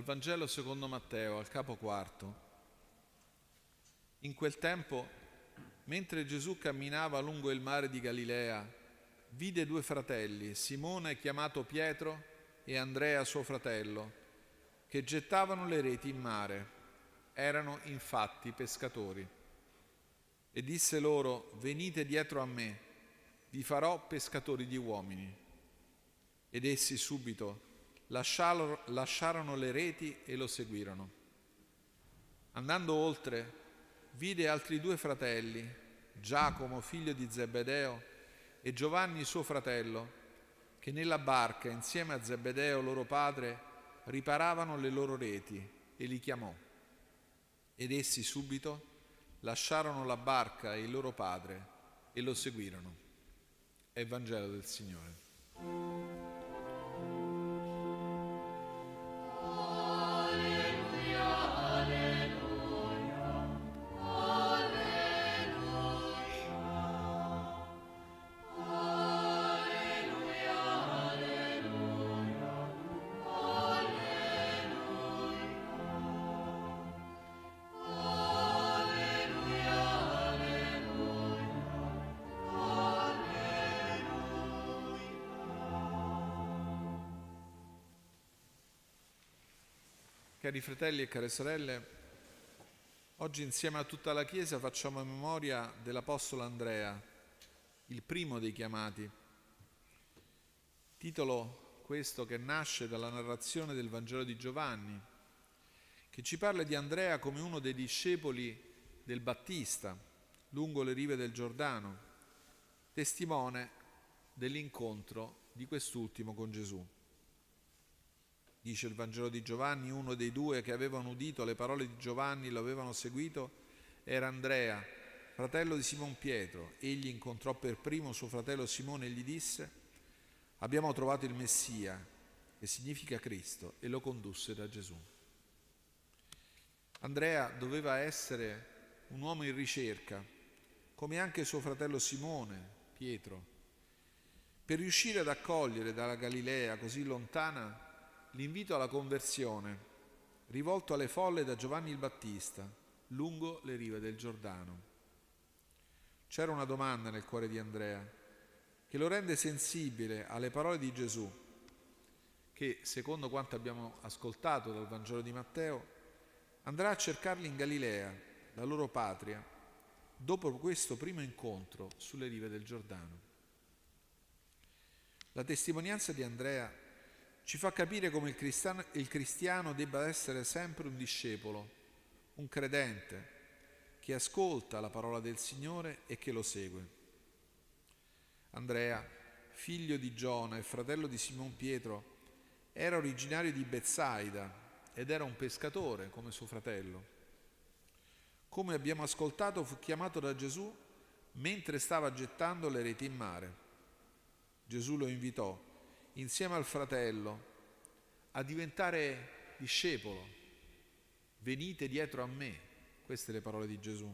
Dal Vangelo secondo Matteo al capo quarto. In quel tempo, mentre Gesù camminava lungo il mare di Galilea, vide due fratelli, Simone chiamato Pietro e Andrea suo fratello, che gettavano le reti in mare. Erano infatti pescatori. E disse loro, venite dietro a me, vi farò pescatori di uomini. Ed essi subito lasciarono le reti e lo seguirono. Andando oltre, vide altri due fratelli, Giacomo, figlio di Zebedeo, e Giovanni, suo fratello, che nella barca, insieme a Zebedeo, loro padre, riparavano le loro reti, e li chiamò. Ed essi subito lasciarono la barca e il loro padre e lo seguirono. È il Vangelo del Signore. Cari fratelli e care sorelle, oggi insieme a tutta la Chiesa facciamo memoria dell'Apostolo Andrea, il primo dei chiamati. Titolo questo che nasce dalla narrazione del Vangelo di Giovanni, che ci parla di Andrea come uno dei discepoli del Battista lungo le rive del Giordano, testimone dell'incontro di quest'ultimo con Gesù. Dice il Vangelo di Giovanni, uno dei due che avevano udito le parole di Giovanni e lo avevano seguito era Andrea, fratello di Simon Pietro. Egli incontrò per primo suo fratello Simone e gli disse, abbiamo trovato il Messia, che significa Cristo, e lo condusse da Gesù. Andrea doveva essere un uomo in ricerca, come anche suo fratello Simone, Pietro. Per riuscire ad accogliere dalla Galilea così lontana l'invito alla conversione rivolto alle folle da Giovanni il Battista lungo le rive del Giordano. C'era una domanda nel cuore di Andrea che lo rende sensibile alle parole di Gesù che, secondo quanto abbiamo ascoltato dal Vangelo di Matteo, andrà a cercarli in Galilea, la loro patria, dopo questo primo incontro sulle rive del Giordano. La testimonianza di Andrea ci fa capire come il cristiano, il cristiano debba essere sempre un discepolo, un credente, che ascolta la parola del Signore e che lo segue. Andrea, figlio di Giona e fratello di Simon Pietro, era originario di Bezzaida ed era un pescatore come suo fratello. Come abbiamo ascoltato, fu chiamato da Gesù mentre stava gettando le reti in mare. Gesù lo invitò insieme al fratello a diventare discepolo. Venite dietro a me, queste le parole di Gesù.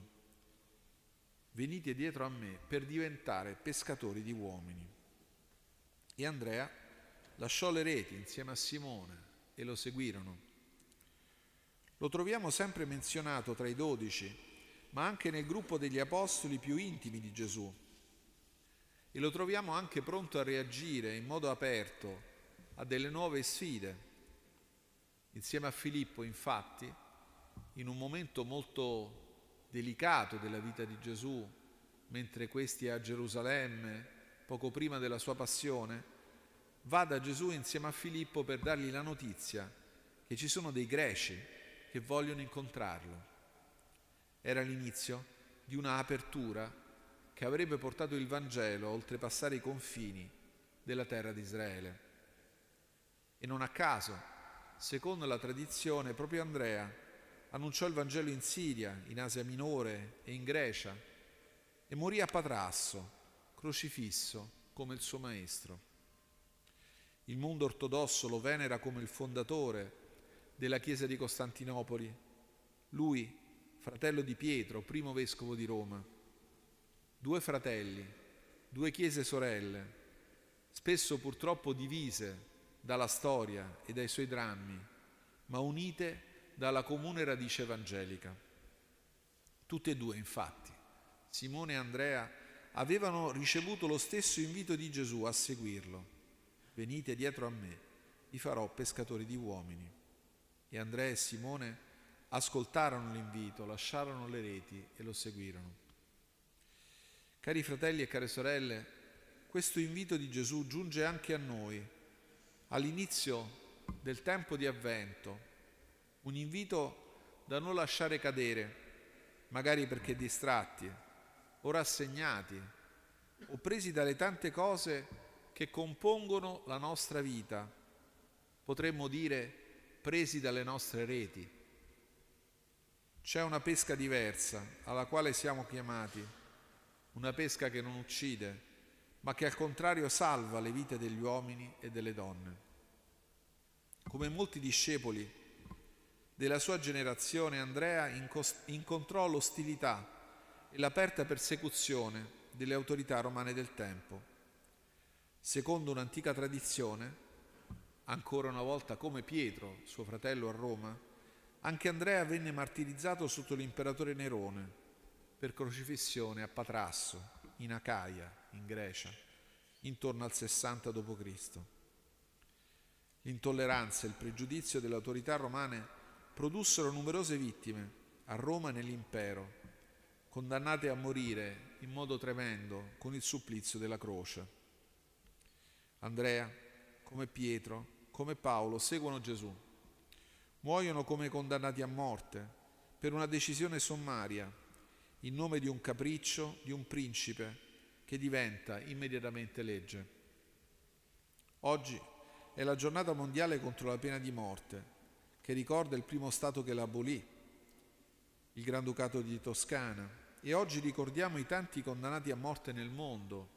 Venite dietro a me per diventare pescatori di uomini. E Andrea lasciò le reti insieme a Simone e lo seguirono. Lo troviamo sempre menzionato tra i dodici, ma anche nel gruppo degli apostoli più intimi di Gesù, e lo troviamo anche pronto a reagire in modo aperto a delle nuove sfide. Insieme a Filippo, infatti, in un momento molto delicato della vita di Gesù, mentre questi è a Gerusalemme, poco prima della sua passione, va da Gesù insieme a Filippo per dargli la notizia che ci sono dei greci che vogliono incontrarlo. Era l'inizio di una apertura che avrebbe portato il Vangelo a oltrepassare i confini della terra di Israele. E non a caso, secondo la tradizione, proprio Andrea annunciò il Vangelo in Siria, in Asia Minore e in Grecia e morì a Patrasso, crocifisso come il suo maestro. Il mondo ortodosso lo venera come il fondatore della Chiesa di Costantinopoli. Lui, fratello di Pietro, primo vescovo di Roma due fratelli, due chiese sorelle, spesso purtroppo divise dalla storia e dai suoi drammi, ma unite dalla comune radice evangelica. Tutte e due, infatti, Simone e Andrea, avevano ricevuto lo stesso invito di Gesù a seguirlo. Venite dietro a me, vi farò pescatori di uomini. E Andrea e Simone ascoltarono l'invito, lasciarono le reti e lo seguirono. Cari fratelli e care sorelle, questo invito di Gesù giunge anche a noi all'inizio del tempo di avvento, un invito da non lasciare cadere, magari perché distratti o rassegnati o presi dalle tante cose che compongono la nostra vita, potremmo dire presi dalle nostre reti. C'è una pesca diversa alla quale siamo chiamati, una pesca che non uccide, ma che al contrario salva le vite degli uomini e delle donne. Come molti discepoli della sua generazione, Andrea incontrò l'ostilità e l'aperta persecuzione delle autorità romane del tempo. Secondo un'antica tradizione, ancora una volta come Pietro, suo fratello a Roma, anche Andrea venne martirizzato sotto l'imperatore Nerone per crocifissione a Patrasso, in Acaia, in Grecia, intorno al 60 d.C. L'intolleranza e il pregiudizio delle autorità romane produssero numerose vittime a Roma e nell'impero, condannate a morire in modo tremendo con il supplizio della croce. Andrea, come Pietro, come Paolo, seguono Gesù. Muoiono come condannati a morte per una decisione sommaria, in nome di un capriccio di un principe che diventa immediatamente legge. Oggi è la giornata mondiale contro la pena di morte, che ricorda il primo Stato che l'abolì, il Granducato di Toscana, e oggi ricordiamo i tanti condannati a morte nel mondo,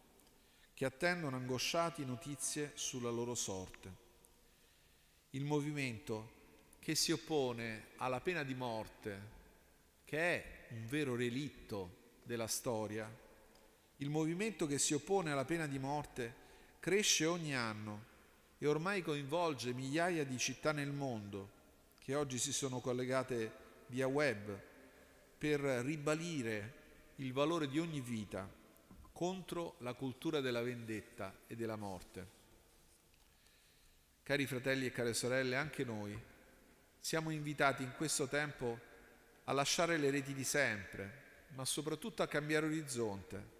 che attendono angosciati notizie sulla loro sorte. Il movimento che si oppone alla pena di morte, che è un vero relitto della storia, il movimento che si oppone alla pena di morte cresce ogni anno e ormai coinvolge migliaia di città nel mondo che oggi si sono collegate via web per ribalire il valore di ogni vita contro la cultura della vendetta e della morte. Cari fratelli e care sorelle, anche noi siamo invitati in questo tempo a lasciare le reti di sempre, ma soprattutto a cambiare orizzonte,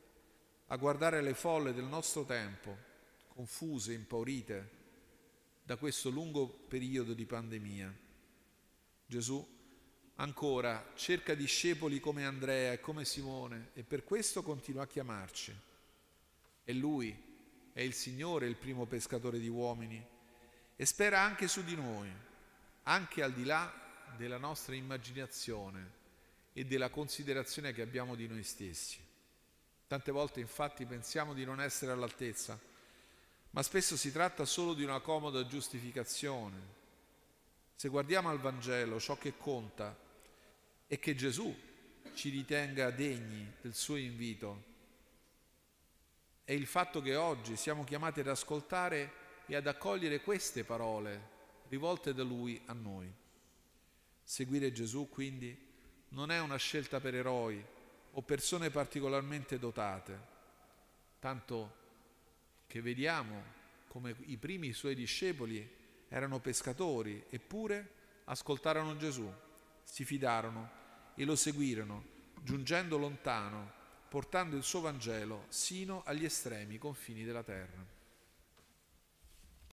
a guardare le folle del nostro tempo, confuse, impaurite, da questo lungo periodo di pandemia. Gesù ancora cerca discepoli come Andrea e come Simone e per questo continua a chiamarci. E lui è il Signore, il primo pescatore di uomini e spera anche su di noi, anche al di là della nostra immaginazione e della considerazione che abbiamo di noi stessi. Tante volte infatti pensiamo di non essere all'altezza ma spesso si tratta solo di una comoda giustificazione. Se guardiamo al Vangelo, ciò che conta è che Gesù ci ritenga degni del suo invito. È il fatto che oggi siamo chiamati ad ascoltare e ad accogliere queste parole rivolte da Lui a noi. Seguire Gesù quindi non è una scelta per eroi o persone particolarmente dotate, tanto che vediamo come i primi suoi discepoli erano pescatori, eppure ascoltarono Gesù, si fidarono e lo seguirono, giungendo lontano, portando il suo Vangelo sino agli estremi confini della terra.